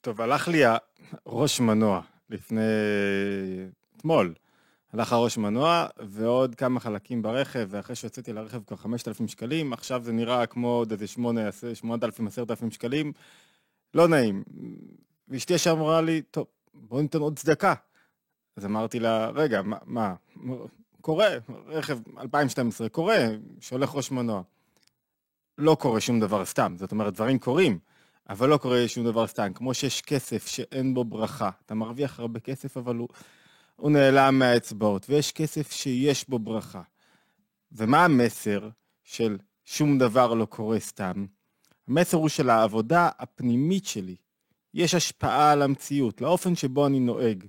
טוב, הלך לי הראש מנוע לפני... אתמול. הלך הראש מנוע ועוד כמה חלקים ברכב, ואחרי שיוצאתי לרכב כבר 5,000 שקלים, עכשיו זה נראה כמו עוד איזה 8,000, 10,000 שקלים, לא נעים. ואשתי ישר אמרה לי, טוב, בוא ניתן עוד צדקה. אז אמרתי לה, רגע, מה, מה, קורה, רכב 2012, קורה, שהולך ראש מנוע. לא קורה שום דבר סתם, זאת אומרת, דברים קורים, אבל לא קורה שום דבר סתם. כמו שיש כסף שאין בו ברכה, אתה מרוויח הרבה כסף, אבל הוא, הוא נעלם מהאצבעות, ויש כסף שיש בו ברכה. ומה המסר של שום דבר לא קורה סתם? המסר הוא של העבודה הפנימית שלי. יש השפעה על המציאות, לאופן שבו אני נוהג,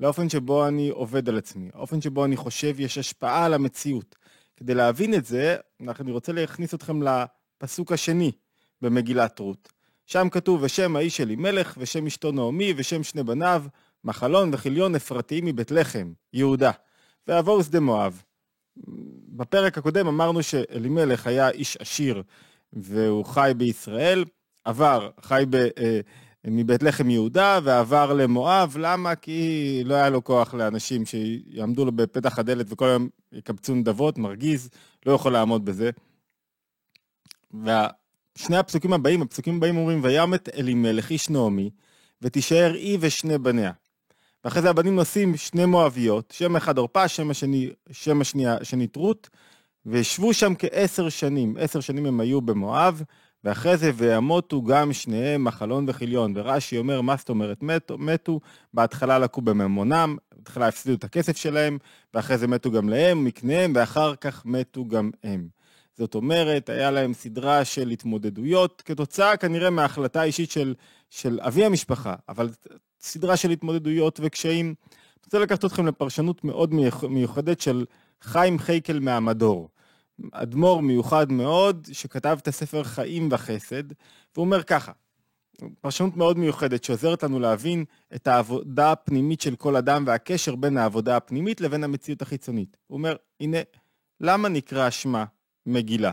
לאופן שבו אני עובד על עצמי, האופן שבו אני חושב, יש השפעה על המציאות. כדי להבין את זה, אני רוצה להכניס אתכם לפסוק השני במגילת רות. שם כתוב, ושם האיש אלימלך, ושם אשתו נעמי, ושם שני בניו, מחלון וכיליון אפרתיים מבית לחם, יהודה. ויבואו שדה מואב. בפרק הקודם אמרנו שאלימלך היה איש עשיר והוא חי בישראל, עבר, חי ב, אה, מבית לחם יהודה ועבר למואב, למה? כי לא היה לו כוח לאנשים שיעמדו לו בפתח הדלת וכל היום יקבצו נדבות, מרגיז, לא יכול לעמוד בזה. ושני הפסוקים הבאים, הפסוקים הבאים אומרים, וימת אלימלך איש נעמי, ותישאר היא ושני בניה. ואחרי זה הבנים נושאים שני מואביות, שם אחד עורפה, שם השני, שם השנייה, שנית רות, וישבו שם כעשר שנים, עשר שנים הם היו במואב, ואחרי זה וימותו גם שניהם מחלון וכיליון. ורש"י אומר, מה זאת אומרת מתו? מתו, בהתחלה לקו בממונם, בהתחלה הפסידו את הכסף שלהם, ואחרי זה מתו גם להם, מקניהם, ואחר כך מתו גם הם. זאת אומרת, היה להם סדרה של התמודדויות, כתוצאה כנראה מההחלטה האישית של, של אבי המשפחה, אבל סדרה של התמודדויות וקשיים. אני רוצה לקחת אתכם לפרשנות מאוד מיוחדת של חיים חייקל מהמדור. אדמו"ר מיוחד מאוד, שכתב את הספר חיים וחסד, והוא אומר ככה, פרשנות מאוד מיוחדת שעוזרת לנו להבין את העבודה הפנימית של כל אדם והקשר בין העבודה הפנימית לבין המציאות החיצונית. הוא אומר, הנה, למה נקרא שמה מגילה?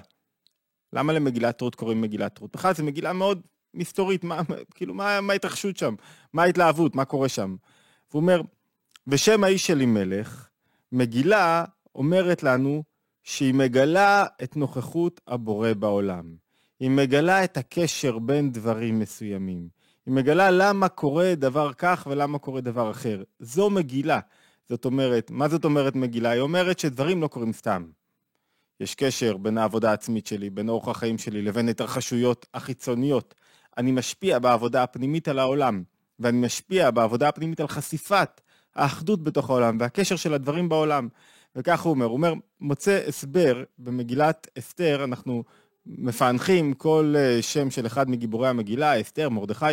למה למגילת רות קוראים מגילת רות? בכלל זו מגילה מאוד מסתורית, מה, כאילו, מה, ההתרחשות שם? מה ההתלהבות? מה קורה שם? הוא אומר, ושם האיש אלימלך, מגילה אומרת לנו שהיא מגלה את נוכחות הבורא בעולם. היא מגלה את הקשר בין דברים מסוימים. היא מגלה למה קורה דבר כך ולמה קורה דבר אחר. זו מגילה. זאת אומרת, מה זאת אומרת מגילה? היא אומרת שדברים לא קורים סתם. יש קשר בין העבודה העצמית שלי, בין אורח החיים שלי, לבין התרחשויות החיצוניות. אני משפיע בעבודה הפנימית על העולם, ואני משפיע בעבודה הפנימית על חשיפת האחדות בתוך העולם והקשר של הדברים בעולם. וכך הוא אומר, הוא אומר, מוצא הסבר במגילת אסתר, אנחנו מפענחים כל אה, שם של אחד מגיבורי המגילה, אסתר, מרדכי,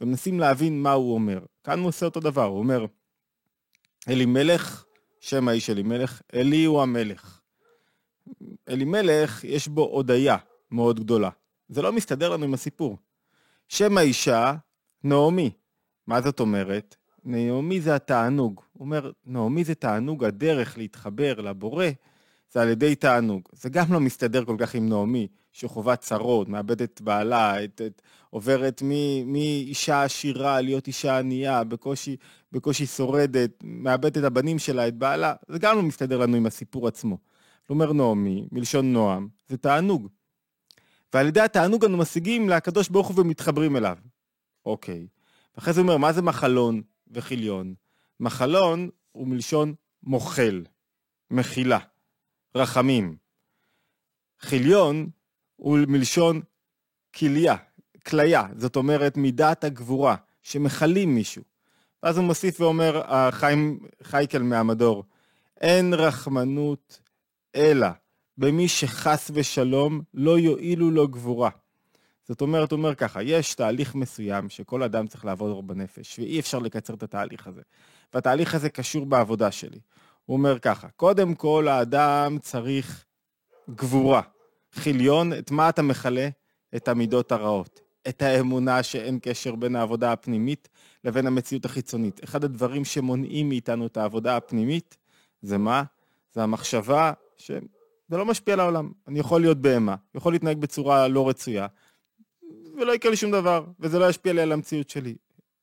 ומנסים להבין מה הוא אומר. כאן הוא עושה אותו דבר, הוא אומר, אלימלך, שם האיש אלימלך, אלי הוא המלך. אלימלך, יש בו הודיה מאוד גדולה. זה לא מסתדר לנו עם הסיפור. שם האישה, נעמי. מה זאת אומרת? נעמי זה התענוג. הוא אומר, נעמי זה תענוג, הדרך להתחבר לבורא זה על ידי תענוג. זה גם לא מסתדר כל כך עם נעמי, שחווה צרות, מאבדת בעלה, את, את, עוברת מאישה עשירה להיות אישה ענייה, בקושי, בקושי שורדת, מאבדת את הבנים שלה, את בעלה, זה גם לא מסתדר לנו עם הסיפור עצמו. אומר נעמי, מלשון נועם, זה תענוג. ועל ידי התענוג אנו משיגים לקדוש ברוך הוא ומתחברים אליו. אוקיי. ואחרי זה הוא אומר, מה זה מחלון וכיליון? מחלון הוא מלשון מוחל, מחילה, רחמים. חיליון הוא מלשון כליה, כליה, זאת אומרת מידת הגבורה, שמכלים מישהו. ואז הוא מוסיף ואומר, חיים חייקל מהמדור, אין רחמנות אלא במי שחס ושלום לא יועילו לו גבורה. זאת אומרת, הוא אומר ככה, יש תהליך מסוים שכל אדם צריך לעבור בנפש, ואי אפשר לקצר את התהליך הזה. והתהליך הזה קשור בעבודה שלי. הוא אומר ככה, קודם כל האדם צריך גבורה. חיליון, את מה אתה מכלה? את המידות הרעות. את האמונה שאין קשר בין העבודה הפנימית לבין המציאות החיצונית. אחד הדברים שמונעים מאיתנו את העבודה הפנימית, זה מה? זה המחשבה שזה לא משפיע על העולם. אני יכול להיות בהמה, יכול להתנהג בצורה לא רצויה, ולא יקרה לי שום דבר, וזה לא ישפיע לי על המציאות שלי.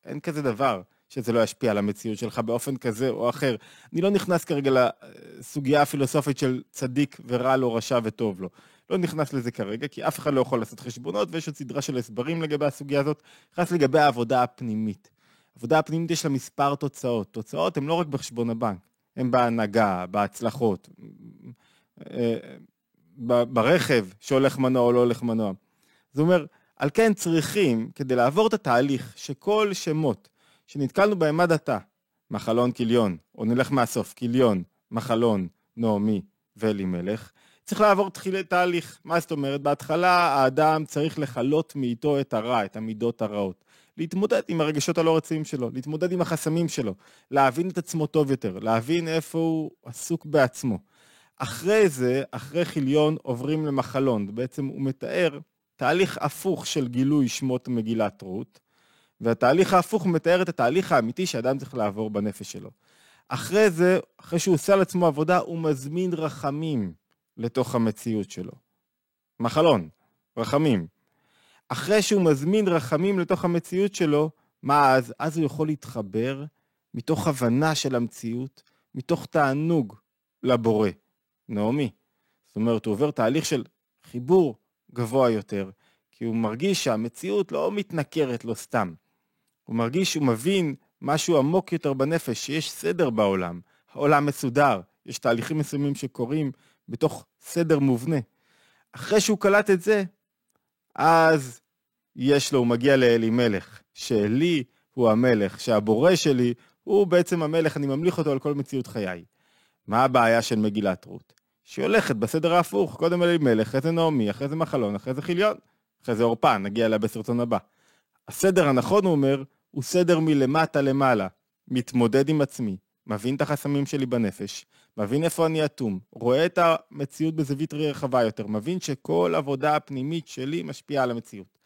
אין כזה דבר שזה לא ישפיע על המציאות שלך באופן כזה או אחר. אני לא נכנס כרגע לסוגיה הפילוסופית של צדיק ורע לו, רשע וטוב לו. לא נכנס לזה כרגע, כי אף אחד לא יכול לעשות חשבונות, ויש עוד סדרה של הסברים לגבי הסוגיה הזאת. נכנס לגבי העבודה הפנימית. העבודה הפנימית יש לה מספר תוצאות. תוצאות הן לא רק בחשבון הבנק, הן בהנהגה, בהצלחות, ברכב שהולך מנוע או לא הולך מנוע. זאת אומרת, על כן צריכים, כדי לעבור את התהליך שכל שמות שנתקלנו בהם עד עתה, מחלון כליון, או נלך מהסוף, כליון, מחלון, נעמי ואלימלך, צריך לעבור תחיל... תהליך. מה זאת אומרת? בהתחלה האדם צריך לכלות מאיתו את הרע, את המידות הרעות. להתמודד עם הרגשות הלא רצויים שלו, להתמודד עם החסמים שלו, להבין את עצמו טוב יותר, להבין איפה הוא עסוק בעצמו. אחרי זה, אחרי חיליון, עוברים למחלון. בעצם הוא מתאר תהליך הפוך של גילוי שמות מגילת רות, והתהליך ההפוך מתאר את התהליך האמיתי שאדם צריך לעבור בנפש שלו. אחרי זה, אחרי שהוא עושה על עצמו עבודה, הוא מזמין רחמים לתוך המציאות שלו. מחלון, רחמים. אחרי שהוא מזמין רחמים לתוך המציאות שלו, מה אז? אז הוא יכול להתחבר מתוך הבנה של המציאות, מתוך תענוג לבורא. נעמי. זאת אומרת, הוא עובר תהליך של חיבור גבוה יותר, כי הוא מרגיש שהמציאות לא מתנכרת לו סתם. הוא מרגיש שהוא מבין משהו עמוק יותר בנפש, שיש סדר בעולם, העולם מסודר, יש תהליכים מסוימים שקורים בתוך סדר מובנה. אחרי שהוא קלט את זה, אז יש לו, הוא מגיע לאלימלך, שאלי הוא המלך, שהבורא שלי הוא בעצם המלך, אני ממליך אותו על כל מציאות חיי. מה הבעיה של מגילת רות? שהיא הולכת בסדר ההפוך, קודם אלימלך, אחרי זה נעמי, אחרי זה מחלון, אחרי זה חיליון, אחרי זה עורפה, נגיע אליה בסרטון הבא. הסדר הנכון, הוא אומר, הוא סדר מלמטה למעלה. מתמודד עם עצמי, מבין את החסמים שלי בנפש, מבין איפה אני אטום, רואה את המציאות בזווית רחבה יותר, מבין שכל עבודה הפנימית שלי משפיעה על המציאות.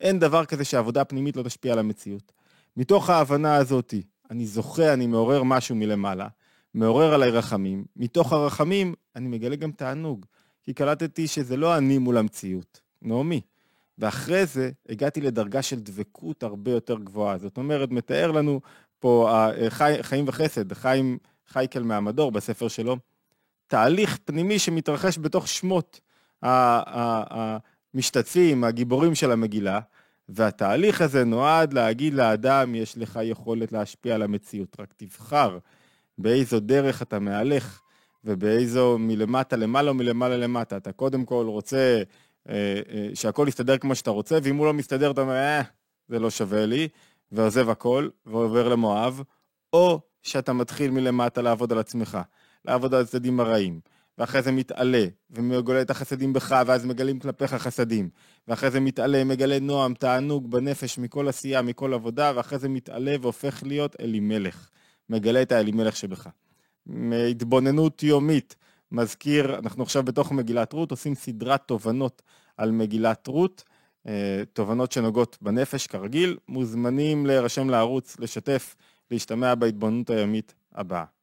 אין דבר כזה שעבודה פנימית לא תשפיע על המציאות. מתוך ההבנה הזאת, אני זוכה, אני מעורר משהו מלמעלה, מעורר עליי רחמים, מתוך הרחמים אני מגלה גם תענוג, כי קלטתי שזה לא אני מול המציאות, נעמי. ואחרי זה הגעתי לדרגה של דבקות הרבה יותר גבוהה. זאת אומרת, מתאר לנו פה אה, חי, חיים וחסד, חיים חייקל מהמדור בספר שלו, תהליך פנימי שמתרחש בתוך שמות המשתתפים, הגיבורים של המגילה, והתהליך הזה נועד להגיד לאדם, יש לך יכולת להשפיע על המציאות, רק תבחר באיזו דרך אתה מהלך ובאיזו מלמטה למעלה או מלמעלה למטה. אתה קודם כל רוצה אה, אה, שהכל יסתדר כמו שאתה רוצה, ואם הוא לא מסתדר, אתה אומר, אה, זה לא שווה לי, ועוזב הכל, ועובר למואב, או שאתה מתחיל מלמטה לעבוד על עצמך, לעבוד על הצדדים הרעים, ואחרי זה מתעלה, ומגלה את החסדים בך, ואז מגלים כלפיך חסדים, ואחרי זה מתעלה, מגלה נועם, תענוג בנפש מכל עשייה, מכל עבודה, ואחרי זה מתעלה והופך להיות אלימלך, מגלה את האלימלך שבך. מהתבוננות יומית, מזכיר, אנחנו עכשיו בתוך מגילת רות, עושים סדרת תובנות על מגילת רות, אה, תובנות שנוגעות בנפש כרגיל, מוזמנים להירשם לערוץ, לשתף, להשתמע בהתבוננות היומית הבאה.